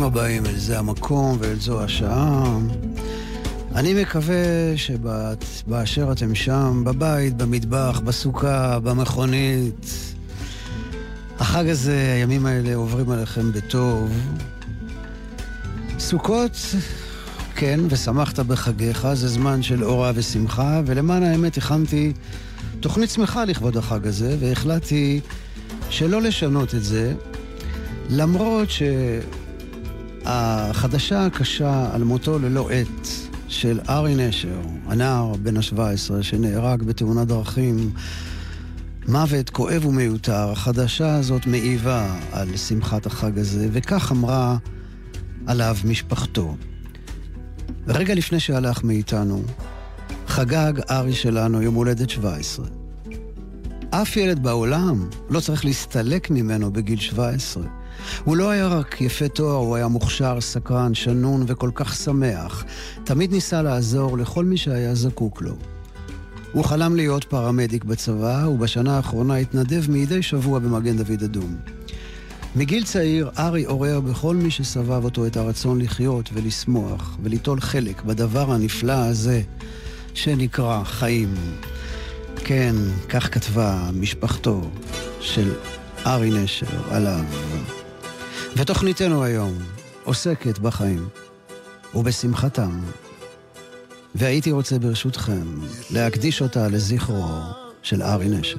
ברוכים הבאים אל זה המקום ואל זו השעה. אני מקווה שבאשר אתם שם, בבית, במטבח, בסוכה, במכונית, החג הזה, הימים האלה עוברים עליכם בטוב. סוכות, כן, ושמחת בחגיך, זה זמן של אורה ושמחה, ולמען האמת הכנתי תוכנית שמחה לכבוד החג הזה, והחלטתי שלא לשנות את זה, למרות שהחדשה הקשה על מותו ללא עת של ארי נשר, הנער בן ה-17 שנהרג בתאונת דרכים, מוות כואב ומיותר, החדשה הזאת מעיבה על שמחת החג הזה, וכך אמרה עליו משפחתו. רגע לפני שהלך מאיתנו, חגג ארי שלנו יום הולדת 17. אף ילד בעולם לא צריך להסתלק ממנו בגיל 17. הוא לא היה רק יפה תואר, הוא היה מוכשר, סקרן, שנון וכל כך שמח. תמיד ניסה לעזור לכל מי שהיה זקוק לו. הוא חלם להיות פרמדיק בצבא, ובשנה האחרונה התנדב מדי שבוע במגן דוד אדום. מגיל צעיר, ארי עורר בכל מי שסבב אותו את הרצון לחיות ולשמוח וליטול חלק בדבר הנפלא הזה שנקרא חיים. כן, כך כתבה משפחתו של ארי נשר עליו. ותוכניתנו היום עוסקת בחיים ובשמחתם. והייתי רוצה ברשותכם להקדיש אותה לזכרו של ארי נשר.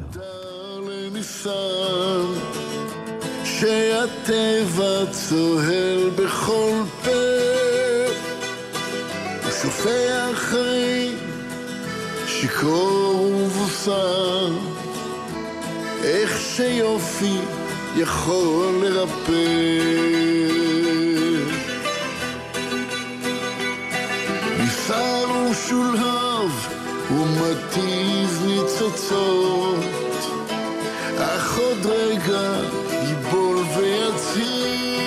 שהטבע צוהל בכל פה, ושופע חיים שיכור ובוסר, איך שיופי יכול לרפא. ניסר ושולהב ומתיז ניצוצות, אך עוד רגע ייבול ויציב,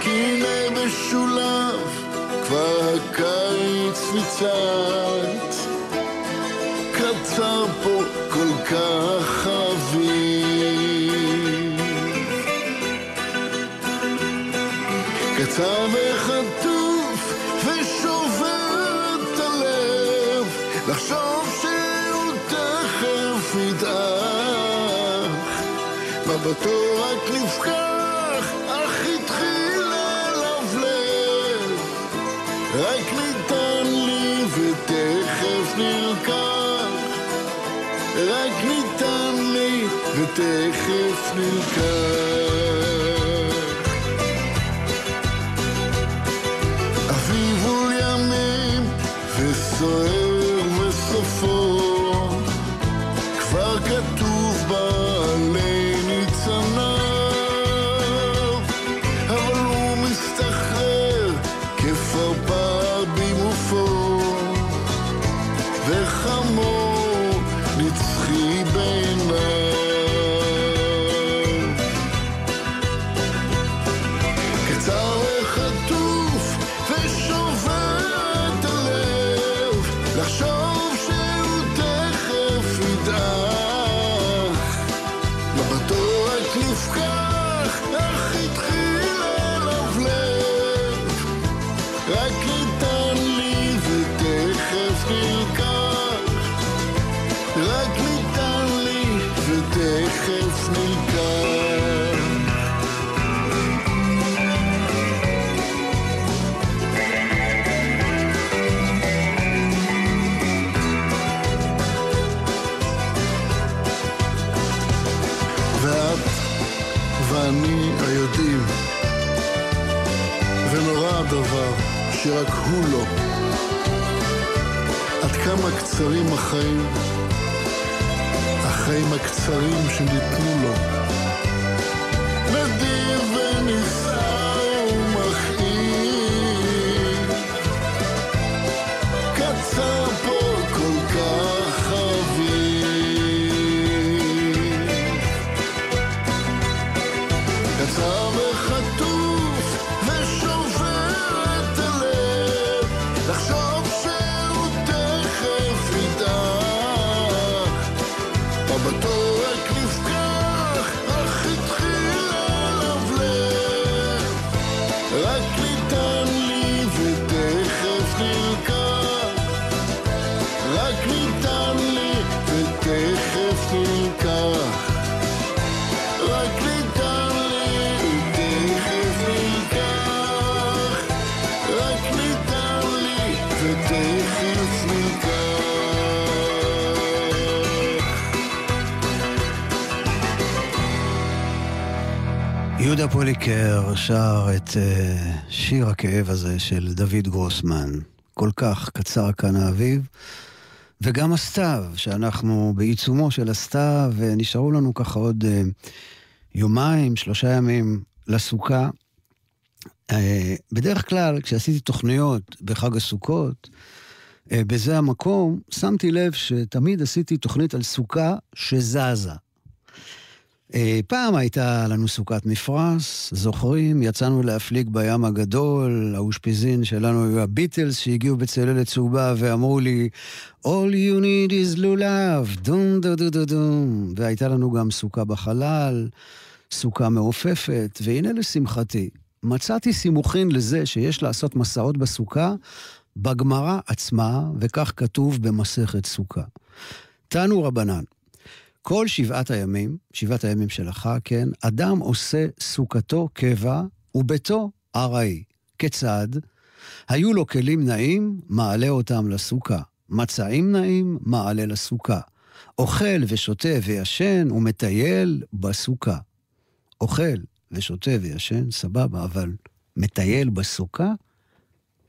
כי הנה משולב כבר הקיץ ניצת, נלקח, רק ניתן לי ותכף נלקח. החיים, החיים הקצרים שניתנו לו. פוליקר שר את אה, שיר הכאב הזה של דוד גרוסמן. כל כך קצר כאן האביב. וגם הסתיו, שאנחנו בעיצומו של הסתיו, ונשארו לנו ככה עוד אה, יומיים, שלושה ימים לסוכה. אה, בדרך כלל, כשעשיתי תוכניות בחג הסוכות, אה, בזה המקום, שמתי לב שתמיד עשיתי תוכנית על סוכה שזזה. אה, פעם הייתה לנו סוכת מפרש, זוכרים? יצאנו להפליג בים הגדול, האושפיזין שלנו היו הביטלס שהגיעו בצללת צהובה ואמרו לי, All you need is לולב, דום דו דו דו דום. והייתה לנו גם סוכה בחלל, סוכה מעופפת, והנה לשמחתי, מצאתי סימוכין לזה שיש לעשות מסעות בסוכה בגמרא עצמה, וכך כתוב במסכת סוכה. תנו רבנן, כל שבעת הימים, שבעת הימים של החג, כן, אדם עושה סוכתו קבע וביתו ארעי. כיצד? היו לו כלים נעים, מעלה אותם לסוכה. מצעים נעים, מעלה לסוכה. אוכל ושותה וישן ומטייל בסוכה. אוכל ושותה וישן, סבבה, אבל מטייל בסוכה?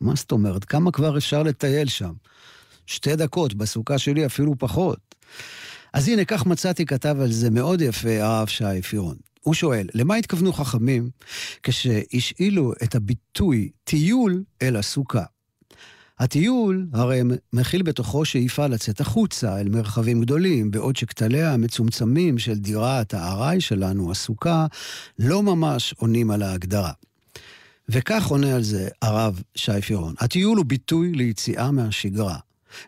מה זאת אומרת? כמה כבר אפשר לטייל שם? שתי דקות, בסוכה שלי אפילו פחות. אז הנה, כך מצאתי כתב על זה מאוד יפה הרב שי פירון. הוא שואל, למה התכוונו חכמים כשהשאילו את הביטוי טיול אל הסוכה? הטיול הרי מכיל בתוכו שאיפה לצאת החוצה אל מרחבים גדולים, בעוד שכתליה המצומצמים של דירת הארעי שלנו, הסוכה, לא ממש עונים על ההגדרה. וכך עונה על זה הרב שי פירון. הטיול הוא ביטוי ליציאה מהשגרה.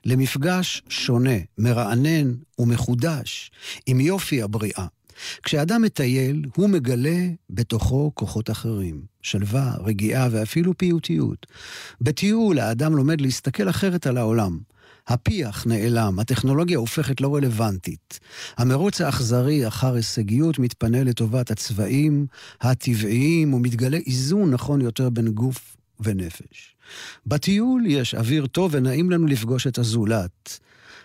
למפגש שונה, מרענן ומחודש עם יופי הבריאה. כשאדם מטייל, הוא מגלה בתוכו כוחות אחרים, שלווה, רגיעה ואפילו פיוטיות. בטיול האדם לומד להסתכל אחרת על העולם. הפיח נעלם, הטכנולוגיה הופכת לא רלוונטית. המרוץ האכזרי אחר הישגיות מתפנה לטובת הצבעים הטבעיים ומתגלה איזון נכון יותר בין גוף ונפש. בטיול יש אוויר טוב ונעים לנו לפגוש את הזולת.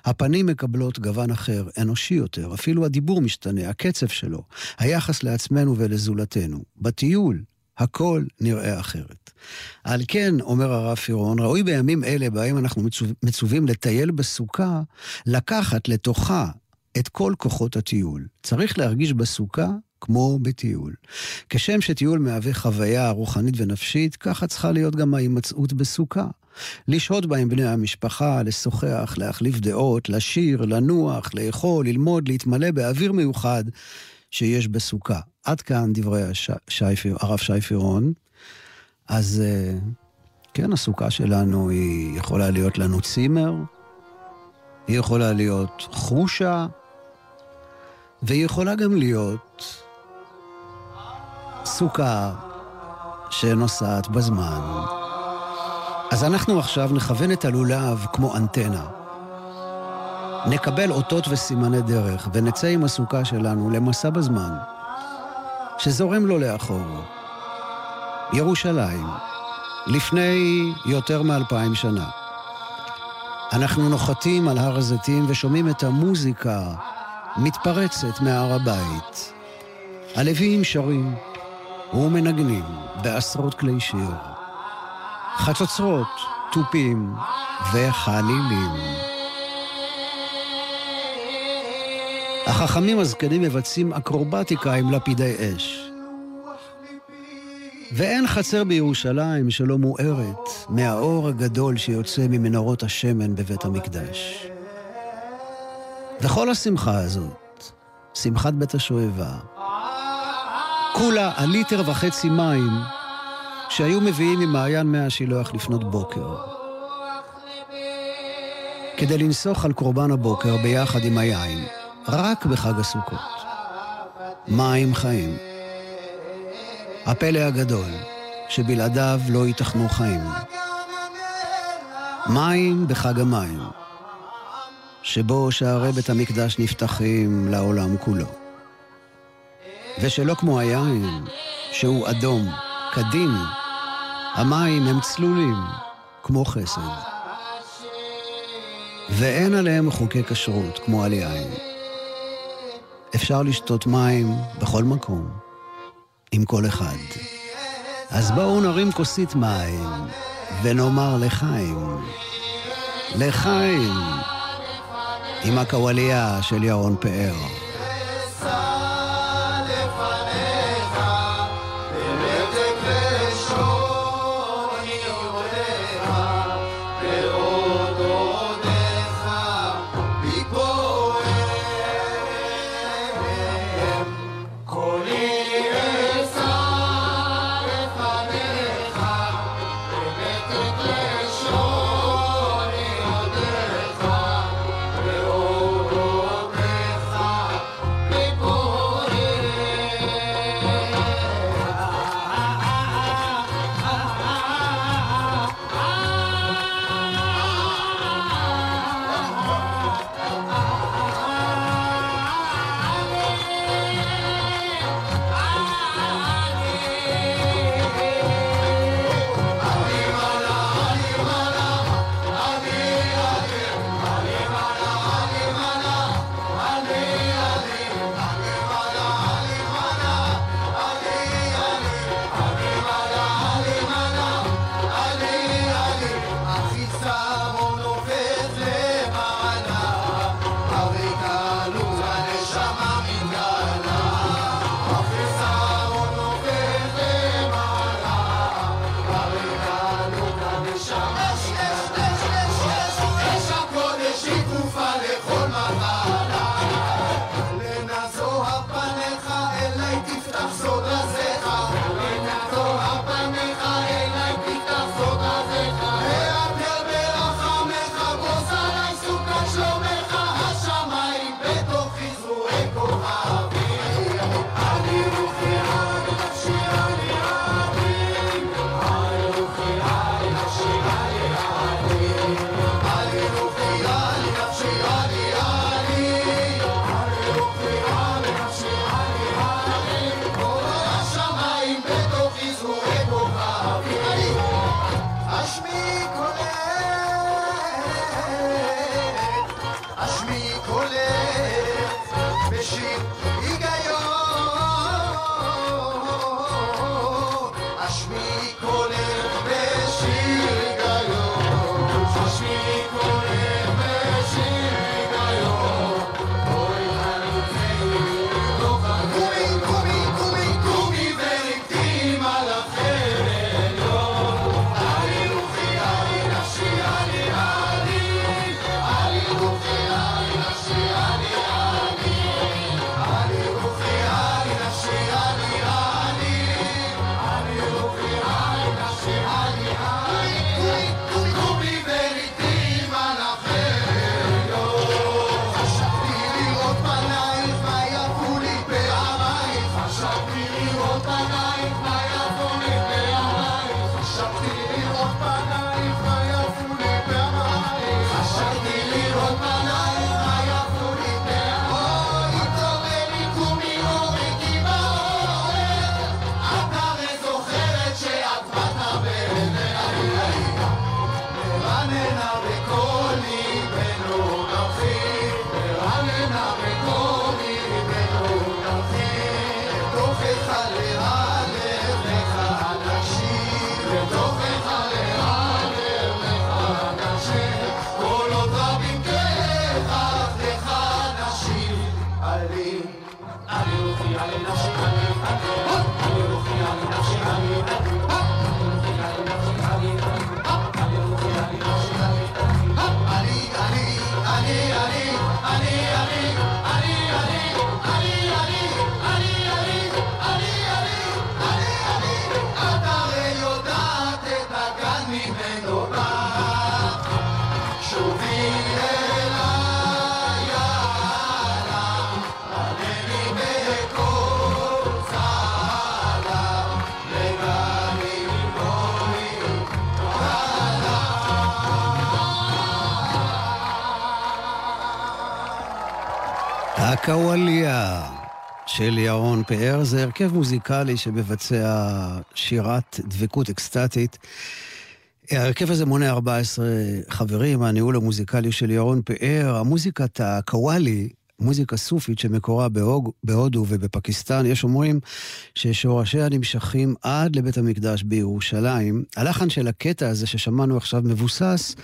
הפנים מקבלות גוון אחר, אנושי יותר, אפילו הדיבור משתנה, הקצב שלו, היחס לעצמנו ולזולתנו. בטיול הכל נראה אחרת. על כן, אומר הרב פירון, ראוי בימים אלה, בהם אנחנו מצווים לטייל בסוכה, לקחת לתוכה את כל כוחות הטיול. צריך להרגיש בסוכה כמו בטיול. כשם שטיול מהווה חוויה רוחנית ונפשית, ככה צריכה להיות גם ההימצאות בסוכה. לשהות בה עם בני המשפחה, לשוחח, להחליף דעות, לשיר, לנוח, לאכול, ללמוד, להתמלא באוויר מיוחד שיש בסוכה. עד כאן דברי הש... שייפיר, הרב שי פירון. אז אה, כן, הסוכה שלנו היא יכולה להיות לנו צימר, היא יכולה להיות חושה, והיא יכולה גם להיות סוכה שנוסעת בזמן. אז אנחנו עכשיו נכוון את הלולב כמו אנטנה. נקבל אותות וסימני דרך, ונצא עם הסוכה שלנו למסע בזמן, שזורם לו לאחור. ירושלים, לפני יותר מאלפיים שנה. אנחנו נוחתים על הר הזיתים ושומעים את המוזיקה מתפרצת מהר הבית. הלוויים שרים ומנגנים בעשרות כלי שיר. חצוצרות, תופים וחלילים. החכמים הזקנים מבצעים אקרובטיקה עם לפידי אש. ואין חצר בירושלים שלא מוארת מהאור הגדול שיוצא ממנורות השמן בבית המקדש. וכל השמחה הזאת, שמחת בית השואבה, כולה על ליטר וחצי מים שהיו מביאים ממעיין מי השילוח לפנות בוקר. כדי לנסוך על קורבן הבוקר ביחד עם היין, רק בחג הסוכות. מים חיים. הפלא הגדול, שבלעדיו לא ייתכנו חיים. מים בחג המים, שבו שערי בית המקדש נפתחים לעולם כולו. ושלא כמו היין, שהוא אדום, כדין, המים הם צלולים, כמו חסד. ואין עליהם חוקי כשרות כמו על יין. אפשר לשתות מים בכל מקום, עם כל אחד. אז בואו נרים כוסית מים ונאמר לחיים. לחיים. עם הקוואליה של ירון פאר. הקוואליה של ירון פאר זה הרכב מוזיקלי שמבצע שירת דבקות אקסטטית. ההרכב הזה מונה 14 חברים, הניהול המוזיקלי של ירון פאר, המוזיקת הקוואלי מוזיקה סופית שמקורה בהוג, בהודו ובפקיסטן. יש אומרים ששורשיה נמשכים עד לבית המקדש בירושלים. הלחן של הקטע הזה ששמענו עכשיו מבוסס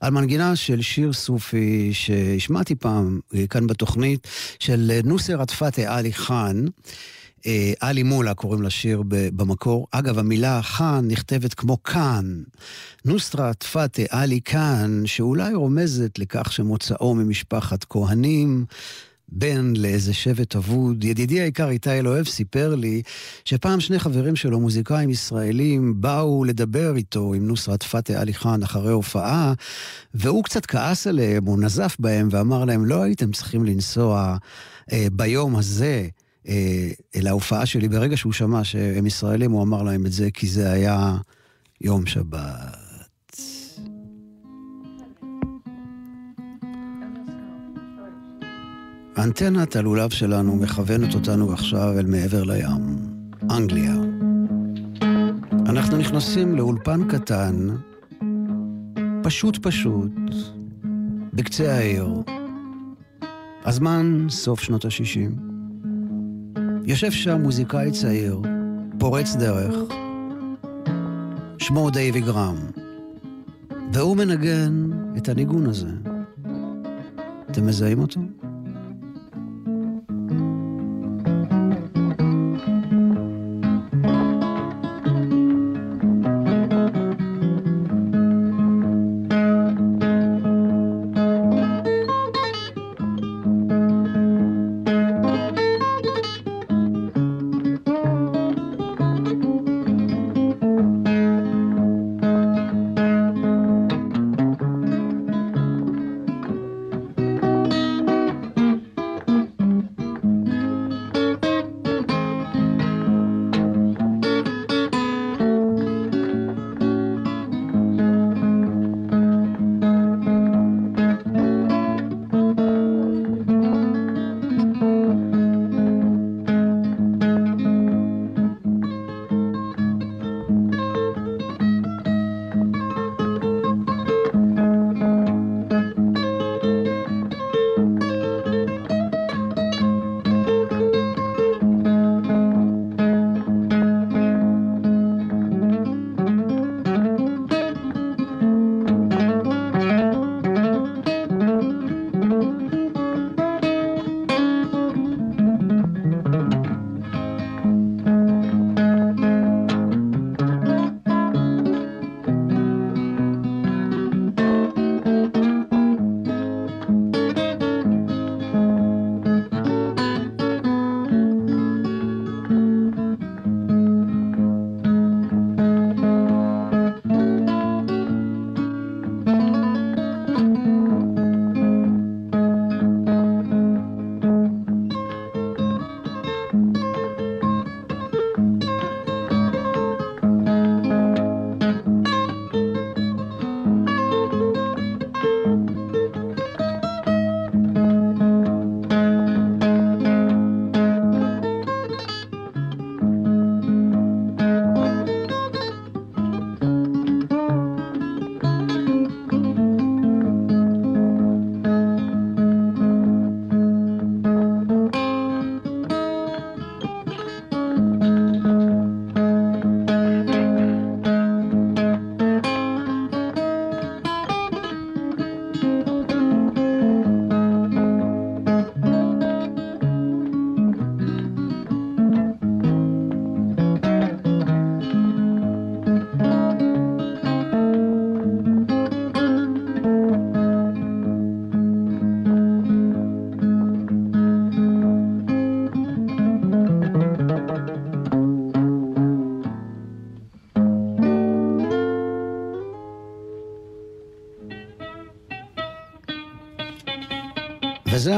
על מנגינה של שיר סופי שהשמעתי פעם כאן בתוכנית, של נוסר עטפתה עלי חאן. אה, עלי מולה קוראים לשיר במקור. אגב, המילה חאן נכתבת כמו כאן. נוסרת פאטה עלי כאן, שאולי רומזת לכך שמוצאו ממשפחת כהנים. בן לאיזה שבט אבוד. ידידי היקר איתי אלוהב סיפר לי שפעם שני חברים שלו, מוזיקאים ישראלים, באו לדבר איתו עם נוסרת פאטה עלי חאן אחרי הופעה, והוא קצת כעס עליהם, הוא נזף בהם ואמר להם, לא הייתם צריכים לנסוע אה, ביום הזה אל ההופעה שלי. ברגע שהוא שמע שהם ישראלים, הוא אמר להם את זה, כי זה היה יום שבת. אנטנת הלולב שלנו מכוונת אותנו עכשיו אל מעבר לים, אנגליה. אנחנו נכנסים לאולפן קטן, פשוט פשוט, בקצה העיר. הזמן סוף שנות ה-60. יושב שם מוזיקאי צעיר, פורץ דרך, שמו דייווי גרם, והוא מנגן את הניגון הזה. אתם מזהים אותו?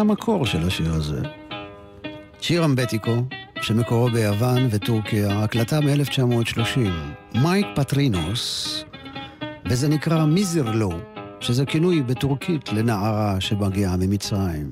המקור של השיר הזה. שיר אמבטיקו, שמקורו ביוון וטורקיה, הקלטה מ-1930, מייק פטרינוס, וזה נקרא מיזרלו, שזה כינוי בטורקית לנערה שמגיעה ממצרים.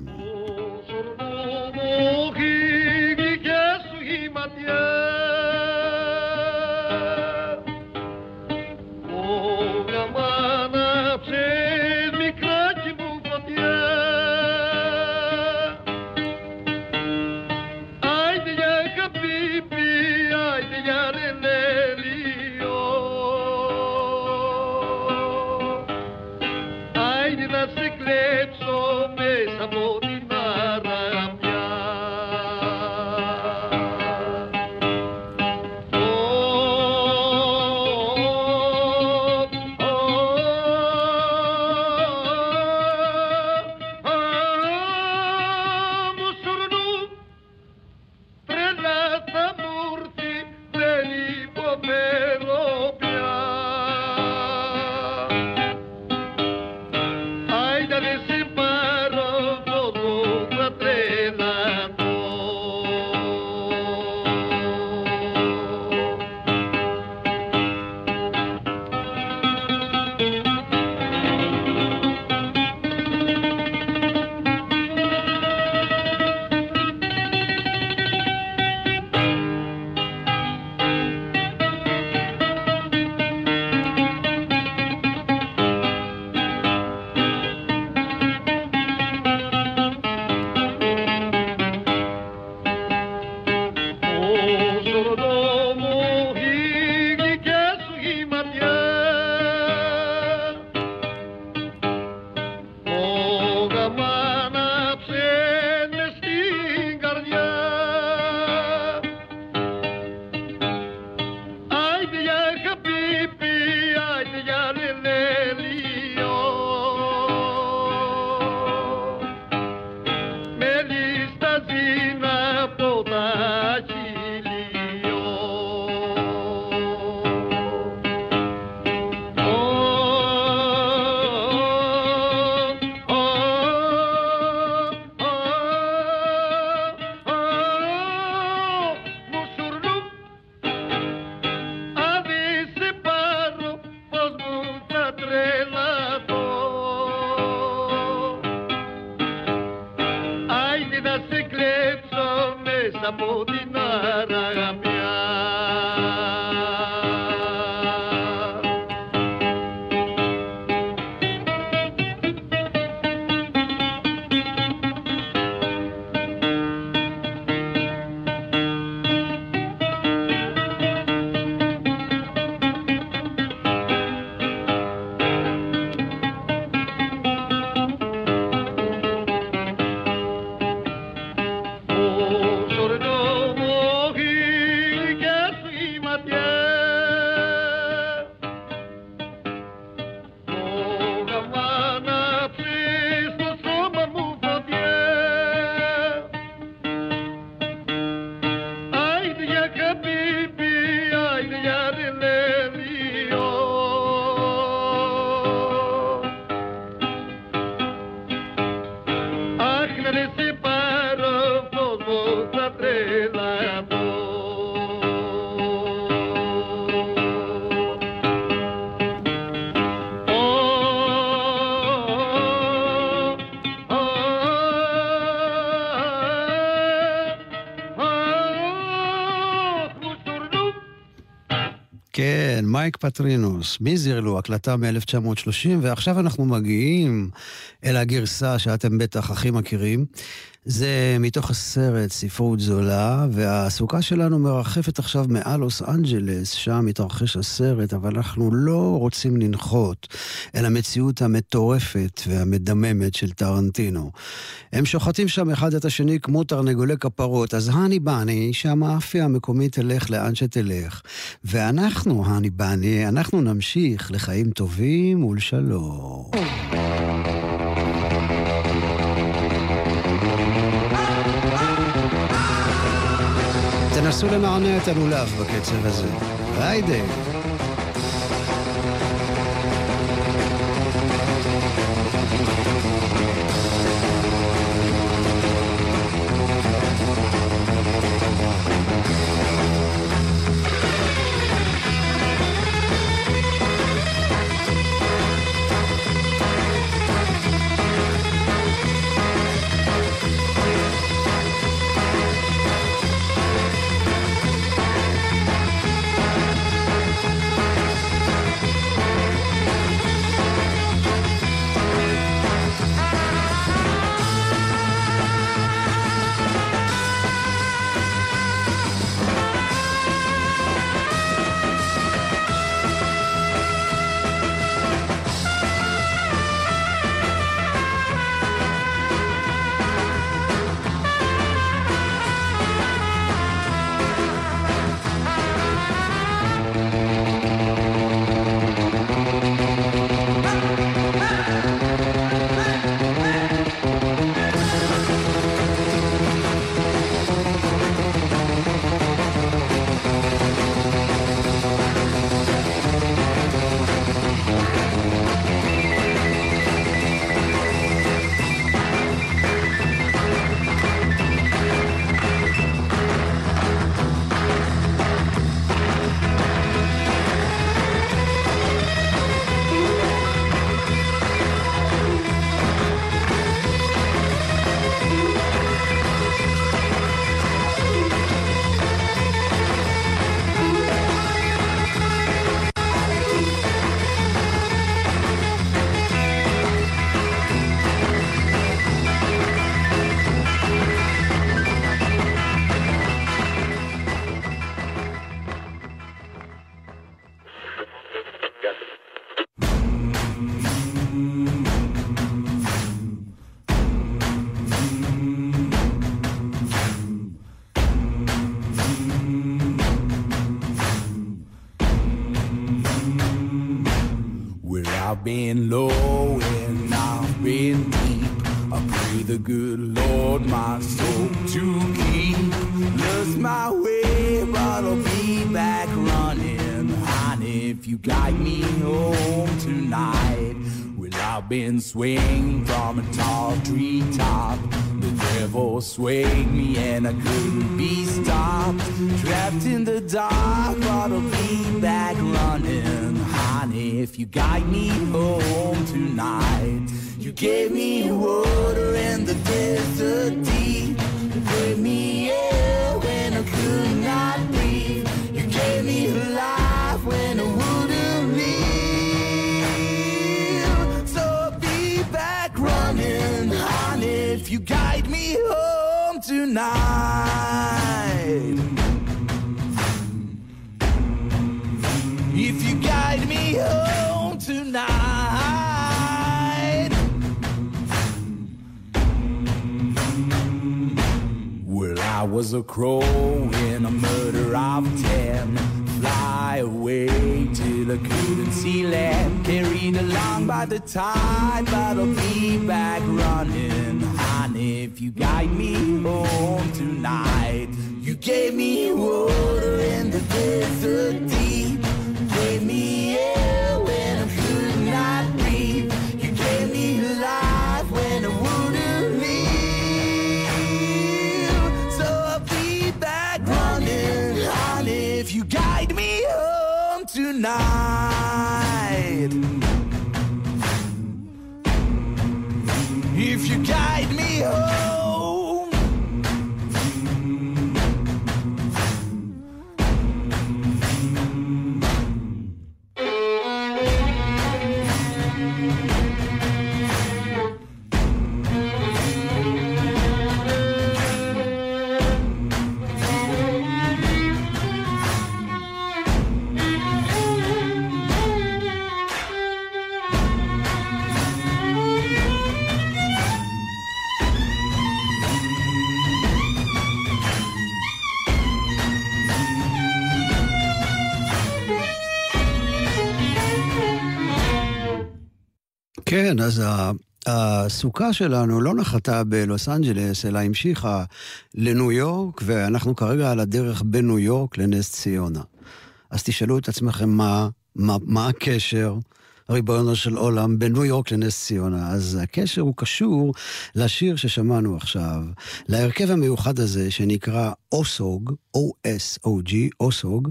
מייק פטרינוס, מיזרלו, הקלטה מ-1930, ועכשיו אנחנו מגיעים אל הגרסה שאתם בטח הכי מכירים. זה מתוך הסרט ספרות זולה, והסוכה שלנו מרחפת עכשיו מעל לוס אנג'לס, שם מתרחש הסרט, אבל אנחנו לא רוצים לנחות אל המציאות המטורפת והמדממת של טרנטינו. הם שוחטים שם אחד את השני כמו תרנגולי כפרות, אז Honey Bunny, שהמאפיה המקומית תלך לאן שתלך. ואנחנו, הני בני, אנחנו נמשיך לחיים טובים ולשלום. תנסו למענה את הלולב בקצב הזה. היידה. Swinging from a tall treetop. The devil swayed me and I couldn't be stopped. Trapped in the dark, but I'll be back running. Honey, if you guide me home tonight. You gave me water was a crow in a murder of ten. Fly away till I couldn't see land. Carried along by the tide, but I'll be back running. Honey, if you guide me home tonight, you gave me water in the desert deep. Gave me air tonight. כן, אז הסוכה שלנו לא נחתה בלוס אנג'לס, אלא המשיכה לניו יורק, ואנחנו כרגע על הדרך בניו יורק לנס ציונה. אז תשאלו את עצמכם מה, מה, מה הקשר, ריבונו של עולם, בין ניו יורק לנס ציונה. אז הקשר הוא קשור לשיר ששמענו עכשיו, להרכב המיוחד הזה שנקרא אוסוג, O-S-O-G, אוסוג.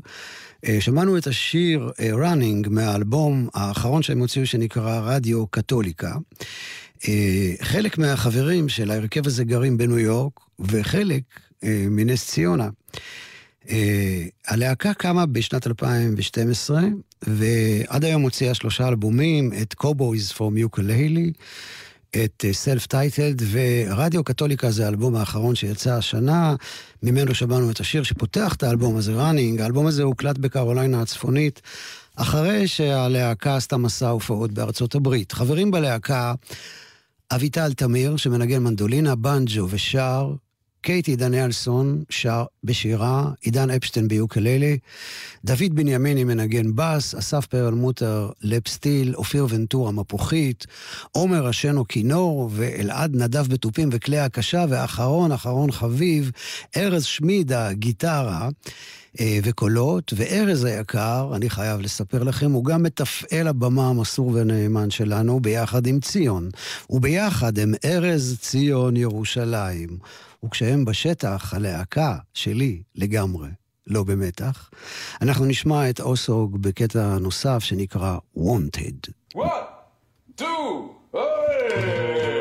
אה, שמענו את השיר אה, Running מהאלבום האחרון שהם הוציאו שנקרא רדיו קתוליקה. אה, חלק מהחברים של ההרכב הזה גרים בניו יורק, וחלק מנס ציונה. אה, הלהקה קמה בשנת 2012, ועד היום הוציאה שלושה אלבומים, את Cowboys from Ukulele, את Self Titled, ורדיו קתוליקה זה האלבום האחרון שיצא השנה, ממנו שמענו את השיר שפותח את האלבום הזה, Running. האלבום הזה הוקלט בקרוליינה הצפונית, אחרי שהלהקה עשתה מסע הופעות בארצות הברית. חברים בלהקה, אביטל תמיר, שמנגן מנדולינה, בנג'ו ושר, קייטי דניאלסון שר בשירה, עידן אפשטיין ביוקללי, דוד בנימיני מנגן בס, אסף פרלמוטר לפסטיל, אופיר ונטורה מפוחית, עומר אשנו כינור ואלעד נדב בתופים וכלי הקשה, ואחרון אחרון חביב, ארז שמידה גיטרה. אה, וקולות, וארז היקר, אני חייב לספר לכם, הוא גם מתפעל הבמה המסור והנאמן שלנו ביחד עם ציון. וביחד הם ארז, ציון, ירושלים. וכשהם בשטח, הלהקה שלי לגמרי לא במתח. אנחנו נשמע את אוסוג בקטע נוסף שנקרא Wanted. One, two, hey!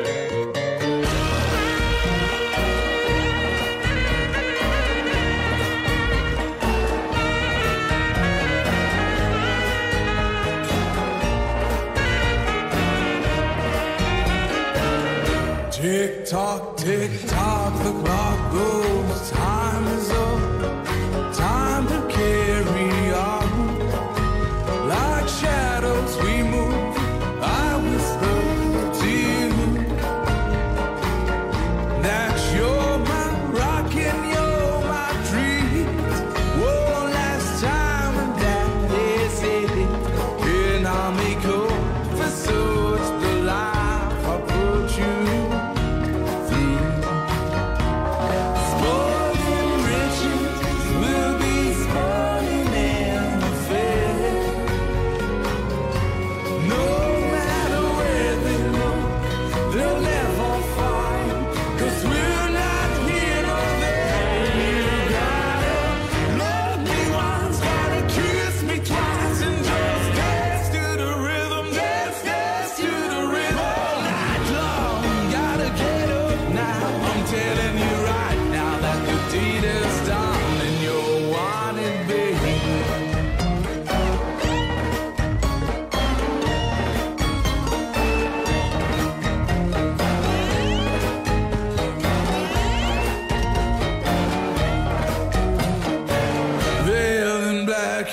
Tick tock, tick tock, the clock goes.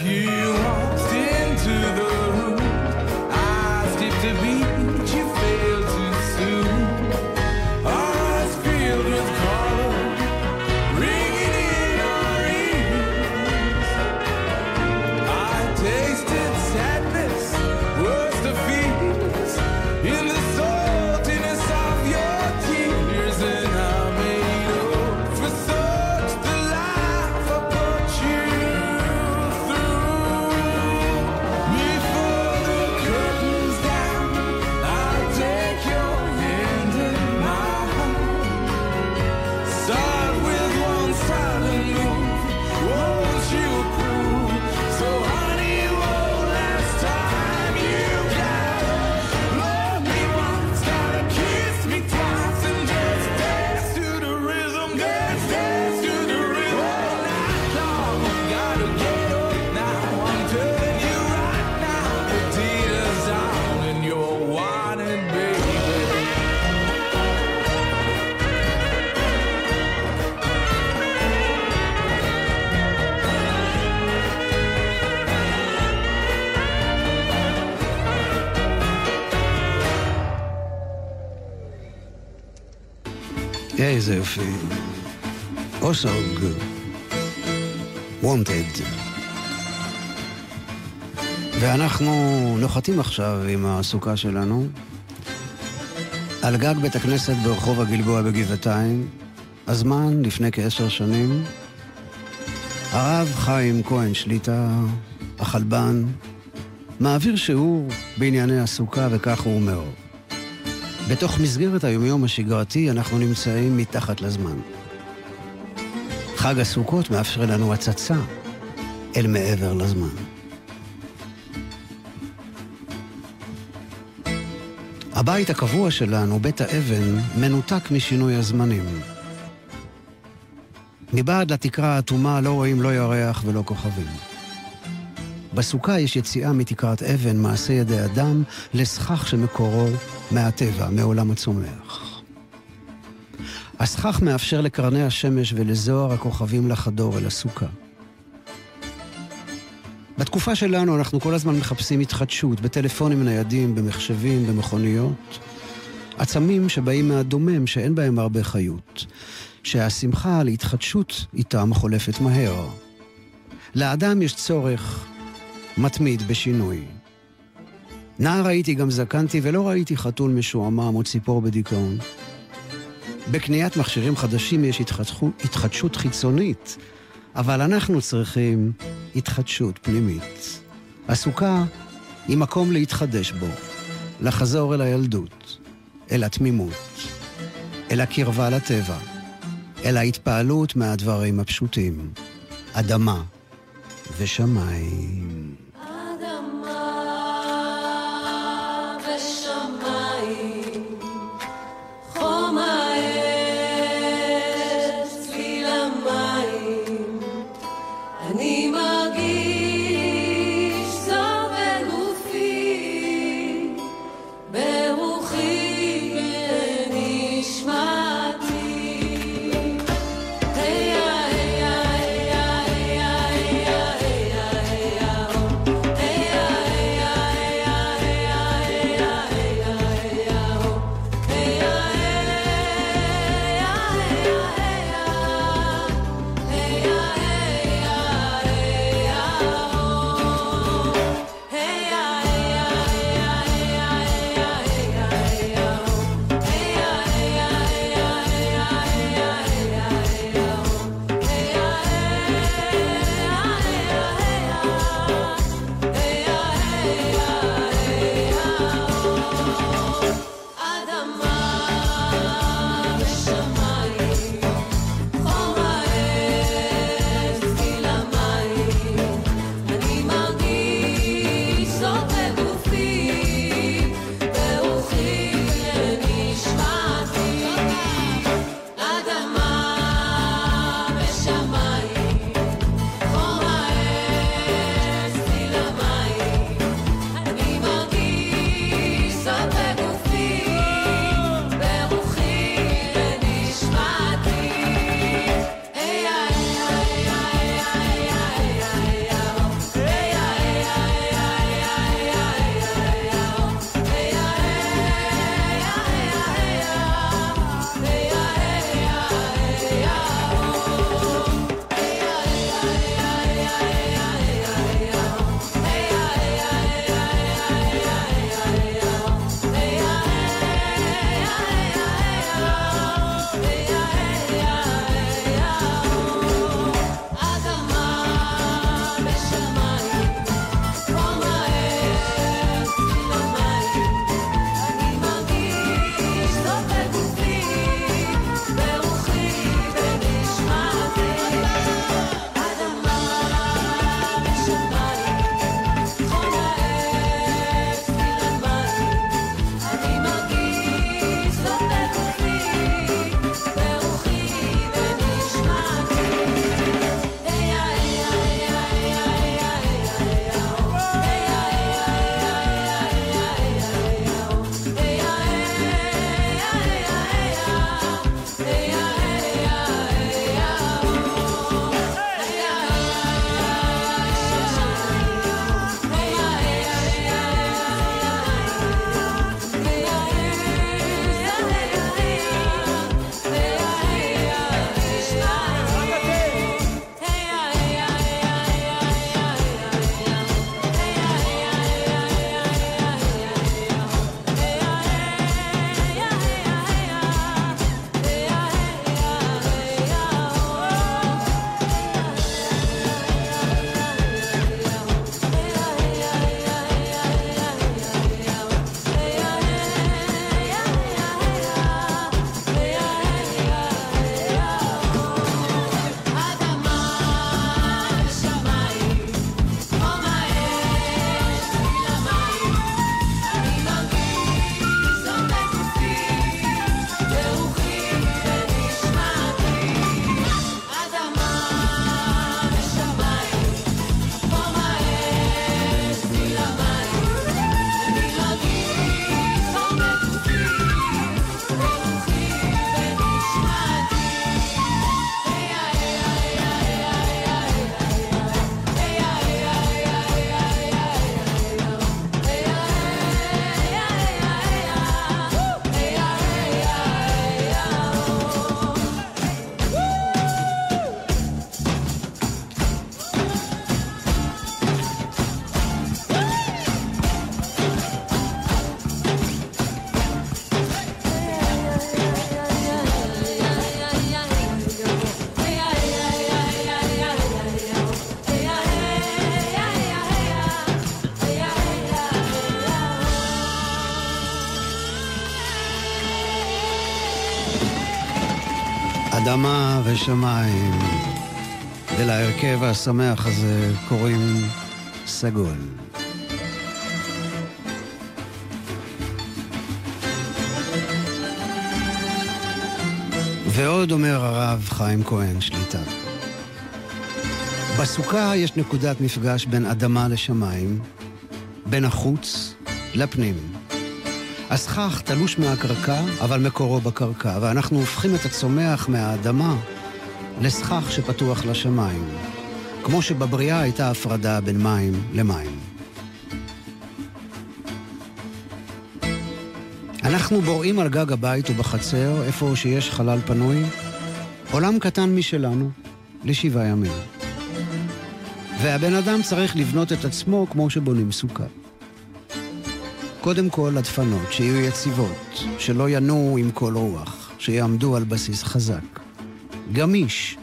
you. איזה יופי. אוסוג. וונטד. ואנחנו נוחתים עכשיו עם הסוכה שלנו על גג בית הכנסת ברחוב הגלבוע בגבעתיים. הזמן לפני כעשר שנים. הרב חיים כהן שליטה, החלבן, מעביר שיעור בענייני הסוכה וכך הוא אומר. בתוך מסגרת היומיום השגרתי אנחנו נמצאים מתחת לזמן. חג הסוכות מאפשר לנו הצצה אל מעבר לזמן. הבית הקבוע שלנו, בית האבן, מנותק משינוי הזמנים. מבעד לתקרה האטומה לא רואים לא ירח ולא כוכבים. בסוכה יש יציאה מתקרת אבן, מעשה ידי אדם, לסכך שמקורו מהטבע, מעולם הצומח. הסכך מאפשר לקרני השמש ולזוהר הכוכבים לחדור אל הסוכה. בתקופה שלנו אנחנו כל הזמן מחפשים התחדשות, בטלפונים ניידים, במחשבים, במכוניות. עצמים שבאים מהדומם, שאין בהם הרבה חיות. שהשמחה להתחדשות איתם חולפת מהר. לאדם יש צורך מתמיד בשינוי. נער הייתי גם זקנתי ולא ראיתי חתול משועמם או ציפור בדיכאון. בקניית מכשירים חדשים יש התחדשות, התחדשות חיצונית, אבל אנחנו צריכים התחדשות פנימית. הסוכה היא מקום להתחדש בו, לחזור אל הילדות, אל התמימות, אל הקרבה לטבע, אל ההתפעלות מהדברים הפשוטים. אדמה ושמיים. Anima. אדמה ושמיים, ולהרכב השמח הזה קוראים סגול. ועוד אומר הרב חיים כהן, שליטה. בסוכה יש נקודת מפגש בין אדמה לשמיים, בין החוץ לפנים. הסכך תלוש מהקרקע, אבל מקורו בקרקע, ואנחנו הופכים את הצומח מהאדמה לסכך שפתוח לשמיים, כמו שבבריאה הייתה הפרדה בין מים למים. אנחנו בוראים על גג הבית ובחצר, איפה שיש חלל פנוי, עולם קטן משלנו, לשבעה ימים. והבן אדם צריך לבנות את עצמו כמו שבונים סוכה. קודם כל, הדפנות, שיהיו יציבות, שלא ינועו עם כל רוח, שיעמדו על בסיס חזק. גמיש,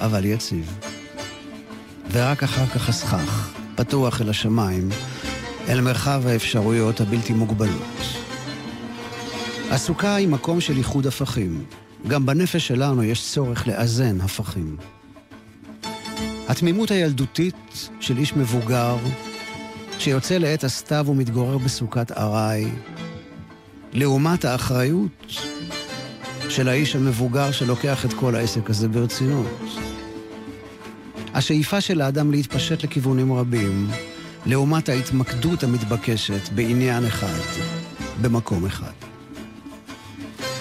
אבל יציב. ורק אחר כך הסכך, פתוח אל השמיים, אל מרחב האפשרויות הבלתי מוגבלות. הסוכה היא מקום של איחוד הפכים. גם בנפש שלנו יש צורך לאזן הפכים. התמימות הילדותית של איש מבוגר שיוצא לעת הסתיו ומתגורר בסוכת ארעי, לעומת האחריות של האיש המבוגר שלוקח את כל העסק הזה ברצינות. השאיפה של האדם להתפשט לכיוונים רבים, לעומת ההתמקדות המתבקשת בעניין אחד, במקום אחד.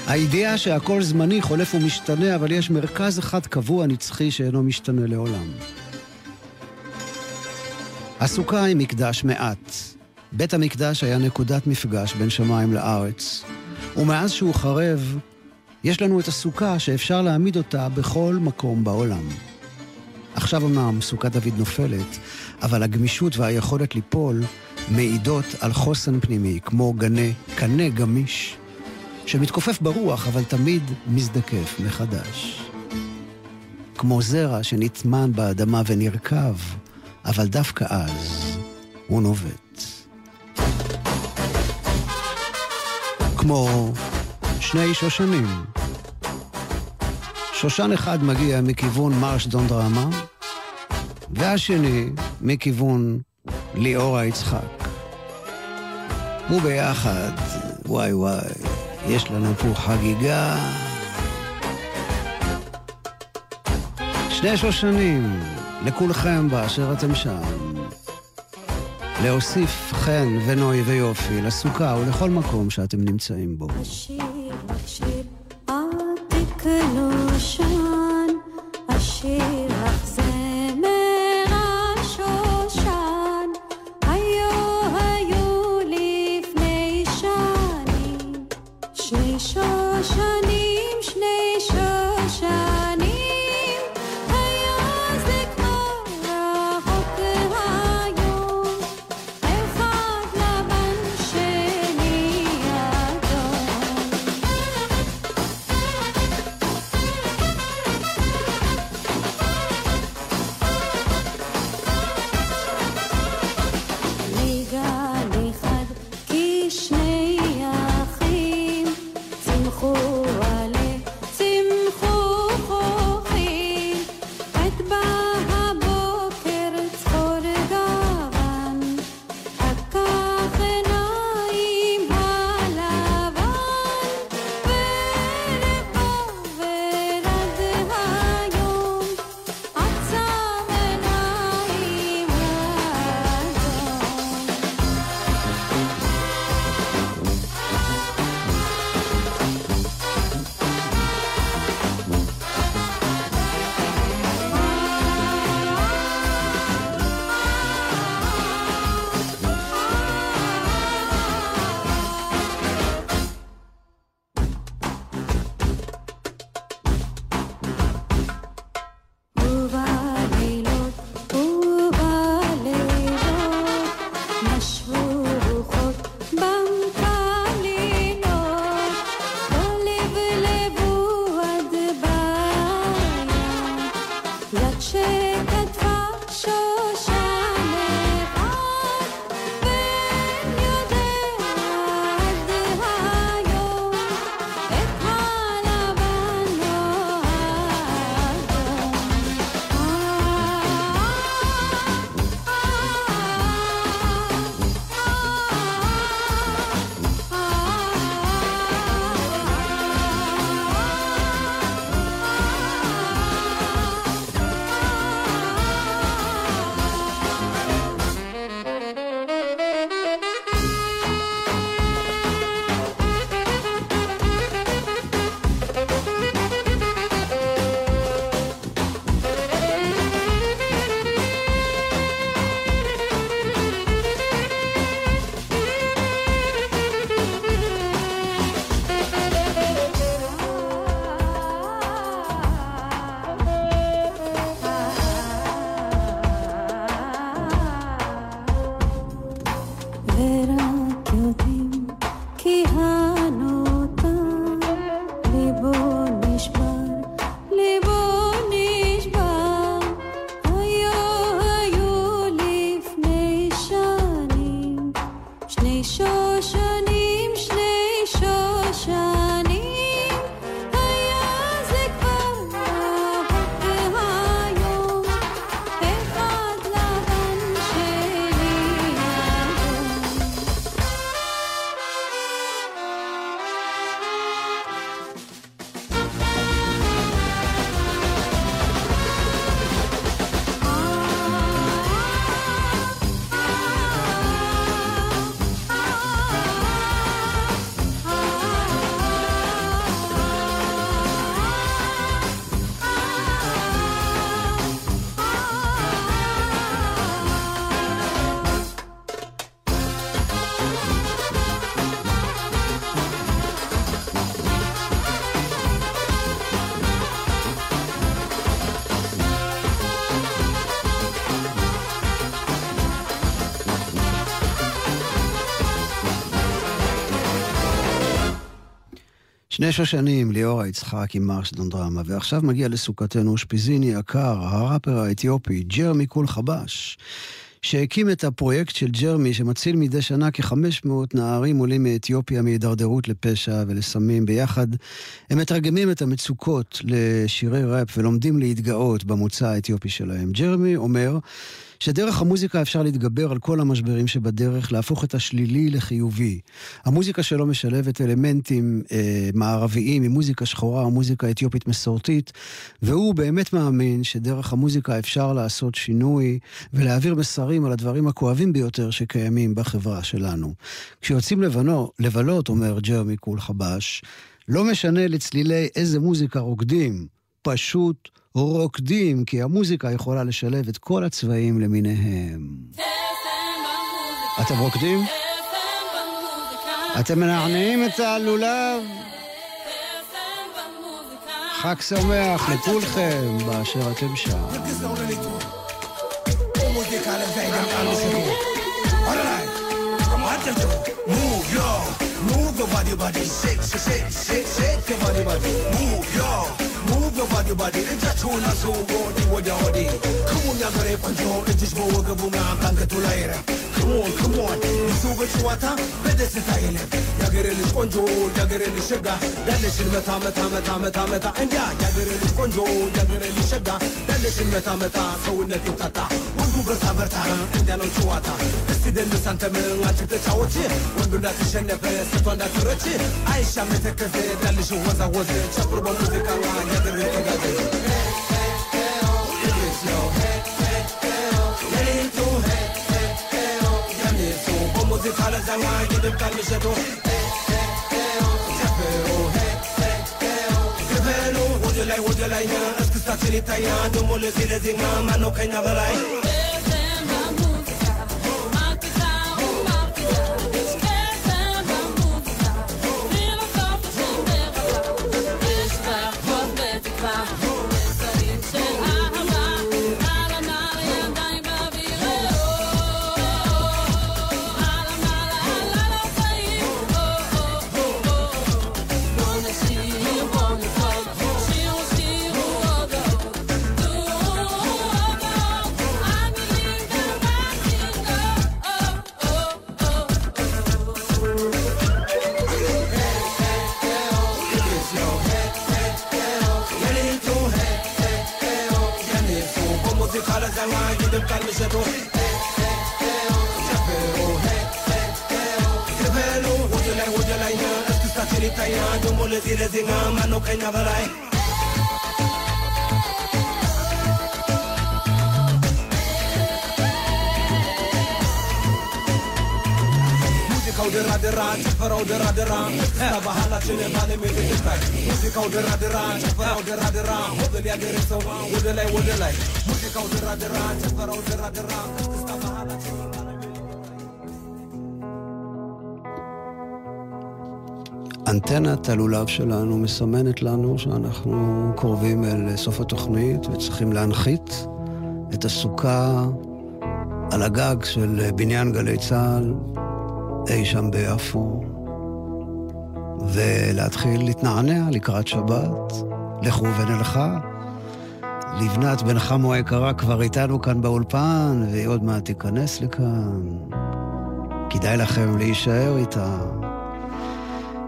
הידיעה שהכל זמני, חולף ומשתנה, אבל יש מרכז אחד קבוע נצחי שאינו משתנה לעולם. הסוכה היא מקדש מעט. בית המקדש היה נקודת מפגש בין שמיים לארץ, ומאז שהוא חרב, יש לנו את הסוכה שאפשר להעמיד אותה בכל מקום בעולם. עכשיו אמנם סוכת דוד נופלת, אבל הגמישות והיכולת ליפול מעידות על חוסן פנימי, כמו גנה, קנה גמיש, שמתכופף ברוח, אבל תמיד מזדקף מחדש. כמו זרע שנטמן באדמה ונרקב, אבל דווקא אז הוא נובט. כמו שני שושנים. שושן אחד מגיע מכיוון מרש דון דרמה, והשני מכיוון ליאורה יצחק. וביחד, וואי וואי, יש לנו פה חגיגה. שני שושנים, לכולכם באשר אתם שם. להוסיף חן ונוי ויופי לסוכה ולכל מקום שאתם נמצאים בו. השיר, שני שושנים, ליאורה יצחק עם מרש דונדרמה, ועכשיו מגיע לסוכתנו אושפיזיני יקר, הראפר האתיופי, ג'רמי קול חבש, שהקים את הפרויקט של ג'רמי, שמציל מדי שנה כ-500 נערים עולים מאתיופיה מהידרדרות לפשע ולסמים. ביחד הם מתרגמים את המצוקות לשירי ראפ ולומדים להתגאות במוצא האתיופי שלהם. ג'רמי אומר שדרך המוזיקה אפשר להתגבר על כל המשברים שבדרך, להפוך את השלילי לחיובי. המוזיקה שלו משלבת אלמנטים אה, מערביים עם מוזיקה שחורה מוזיקה אתיופית מסורתית, והוא באמת מאמין שדרך המוזיקה אפשר לעשות שינוי ולהעביר מסרים על הדברים הכואבים ביותר שקיימים בחברה שלנו. כשיוצאים לבנו, לבלות, אומר ג'רמי קול חבש, לא משנה לצלילי איזה מוזיקה רוקדים, פשוט רוקדים, כי המוזיקה יכולה לשלב את כל הצבעים למיניהם. אתם רוקדים? אתם מנענעים את הלולב? חג שמח לכולכם באשר אתם שם. Move, yo, move your body, body, shake, shake, shake, shake, shake your body, body. Move, yo, move your body, body. እጃችሁን ወዲህ ወዲያ ወዲህ ክሙን ያገሬ ቆንጆ እጅሽ በወገቡና ከአንገቱ ላይ ረፍ ክሞን ክሞን ብዙ በጨዋታ በደስታ የለም ያገሬ ልጅ ቆንጆ ያገሬ ልጅ ሸጋ ያለሽን መታ መታ መታ መታ መታ እንዲያ ያገሬ ልጅ ቆንጆ ያገሬ ልጅ ሸጋ ያለሽን መታ መታ ሰውነት ይውጣጣ ወንዱ በርታ በርታ እንዲያ ነው ጨዋታ እስቲ ደንስ አንተም አንቺ ተጫወች ወንዱ እንዳትሸነፈ ሴቷ እንዳትረች አይሻም የተከዘ ያለሽ ወዛወዝ ጨፍር በሙዚቃ ያገሬ ተጋዘ በሙዚቃ ለዛኛ ይደምቃል ምሸቶ ጨፍሩ ክፈሉ ወደ ላይ ወደ ላይ እስክስታችን ይታያ ደሞ ለዚህ ለዜማ ማነው ከኛ በላይ הלולב שלנו מסמנת לנו שאנחנו קרובים אל סוף התוכנית וצריכים להנחית את הסוכה על הגג של בניין גלי צה"ל אי שם ביפו ולהתחיל להתנענע לקראת שבת. לכו ונלכה. לבנת בן חמו היקרה כבר איתנו כאן באולפן והיא עוד מעט תיכנס לכאן. כדאי לכם להישאר איתה.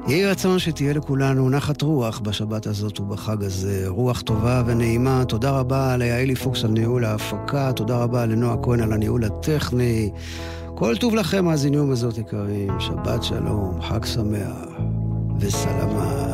יהי רצון שתהיה לכולנו נחת רוח בשבת הזאת ובחג הזה. רוח טובה ונעימה. תודה רבה ליעלי פוקס על ניהול ההפקה, תודה רבה לנועה כהן על הניהול הטכני. כל טוב לכם, מאזינים הזאת יקרים. שבת שלום, חג שמח וסלמת.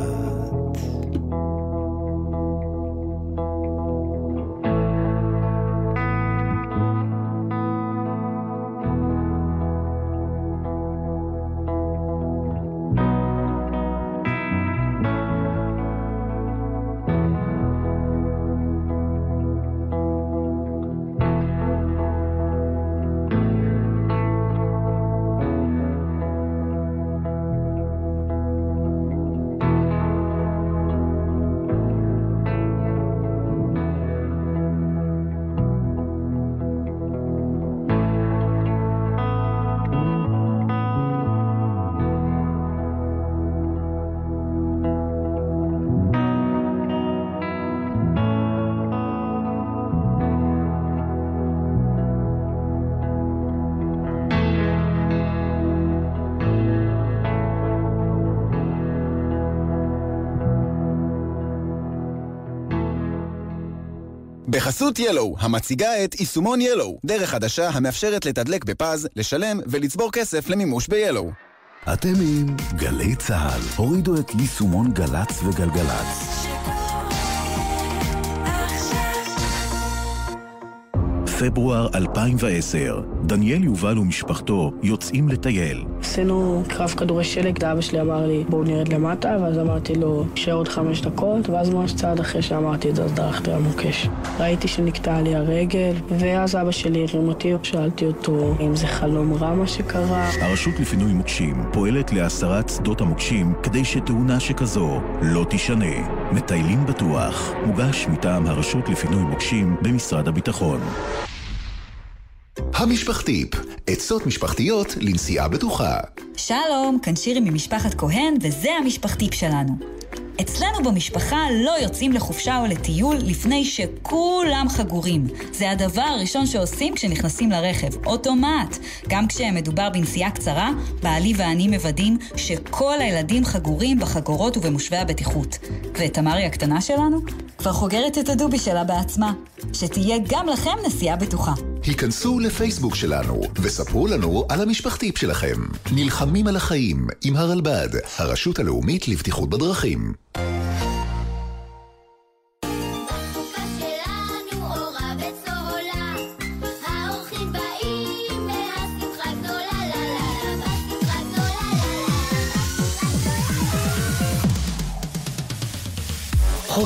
בחסות ילו, המציגה את יישומון ילו, דרך חדשה המאפשרת לתדלק בפז, לשלם ולצבור כסף למימוש ב-Yellow. אתם עם גלי צה"ל. הורידו את יישומון גל"צ וגלגלצ. פברואר 2010, דניאל יובל ומשפחתו יוצאים לטייל. עשינו קרב כדורי שלג, אבא שלי אמר לי בואו נרד למטה, ואז אמרתי לו שיהיה עוד חמש דקות, ואז ממש צעד אחרי שאמרתי את זה, אז דרכתי על מוקש. ראיתי שנקטעה לי הרגל, ואז אבא שלי הרים אותי, שאלתי אותו אם זה חלום רע מה שקרה. הרשות לפינוי מוקשים פועלת להסרת שדות המוקשים כדי שתאונה שכזו לא תישנה. מטיילים בטוח, מוגש מטעם הרשות לפינוי מוקשים במשרד הביטחון. המשפחתיפ, עצות משפחתיות לנסיעה בטוחה. שלום, כאן שירי ממשפחת כהן, וזה המשפחתיפ שלנו. אצלנו במשפחה לא יוצאים לחופשה או לטיול לפני שכולם חגורים. זה הדבר הראשון שעושים כשנכנסים לרכב, אוטומט. גם כשמדובר בנסיעה קצרה, בעלי ואני מוודאים שכל הילדים חגורים בחגורות ובמושבי הבטיחות. ותמרי הקטנה שלנו כבר חוגרת את הדובי שלה בעצמה. שתהיה גם לכם נסיעה בטוחה. היכנסו לפייסבוק שלנו וספרו לנו על המשפחתיפ שלכם. נלחמים על החיים עם הרלב"ד, הרשות הלאומית לבטיחות בדרכים.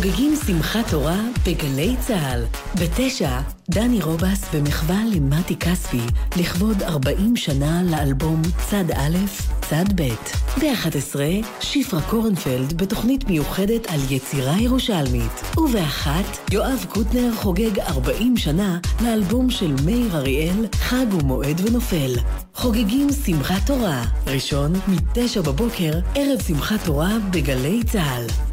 חוגגים שמחת תורה בגלי צה"ל. בתשע, דני רובס במחווה למתי כספי, לכבוד 40 שנה לאלבום צד א', צד ב'. ב-11, שפרה קורנפלד בתוכנית מיוחדת על יצירה ירושלמית. ובאחת, יואב קוטנר חוגג 40 שנה לאלבום של מאיר אריאל, חג ומועד ונופל. חוגגים שמחת תורה, ראשון, מתשע בבוקר, ערב שמחת תורה בגלי צה"ל.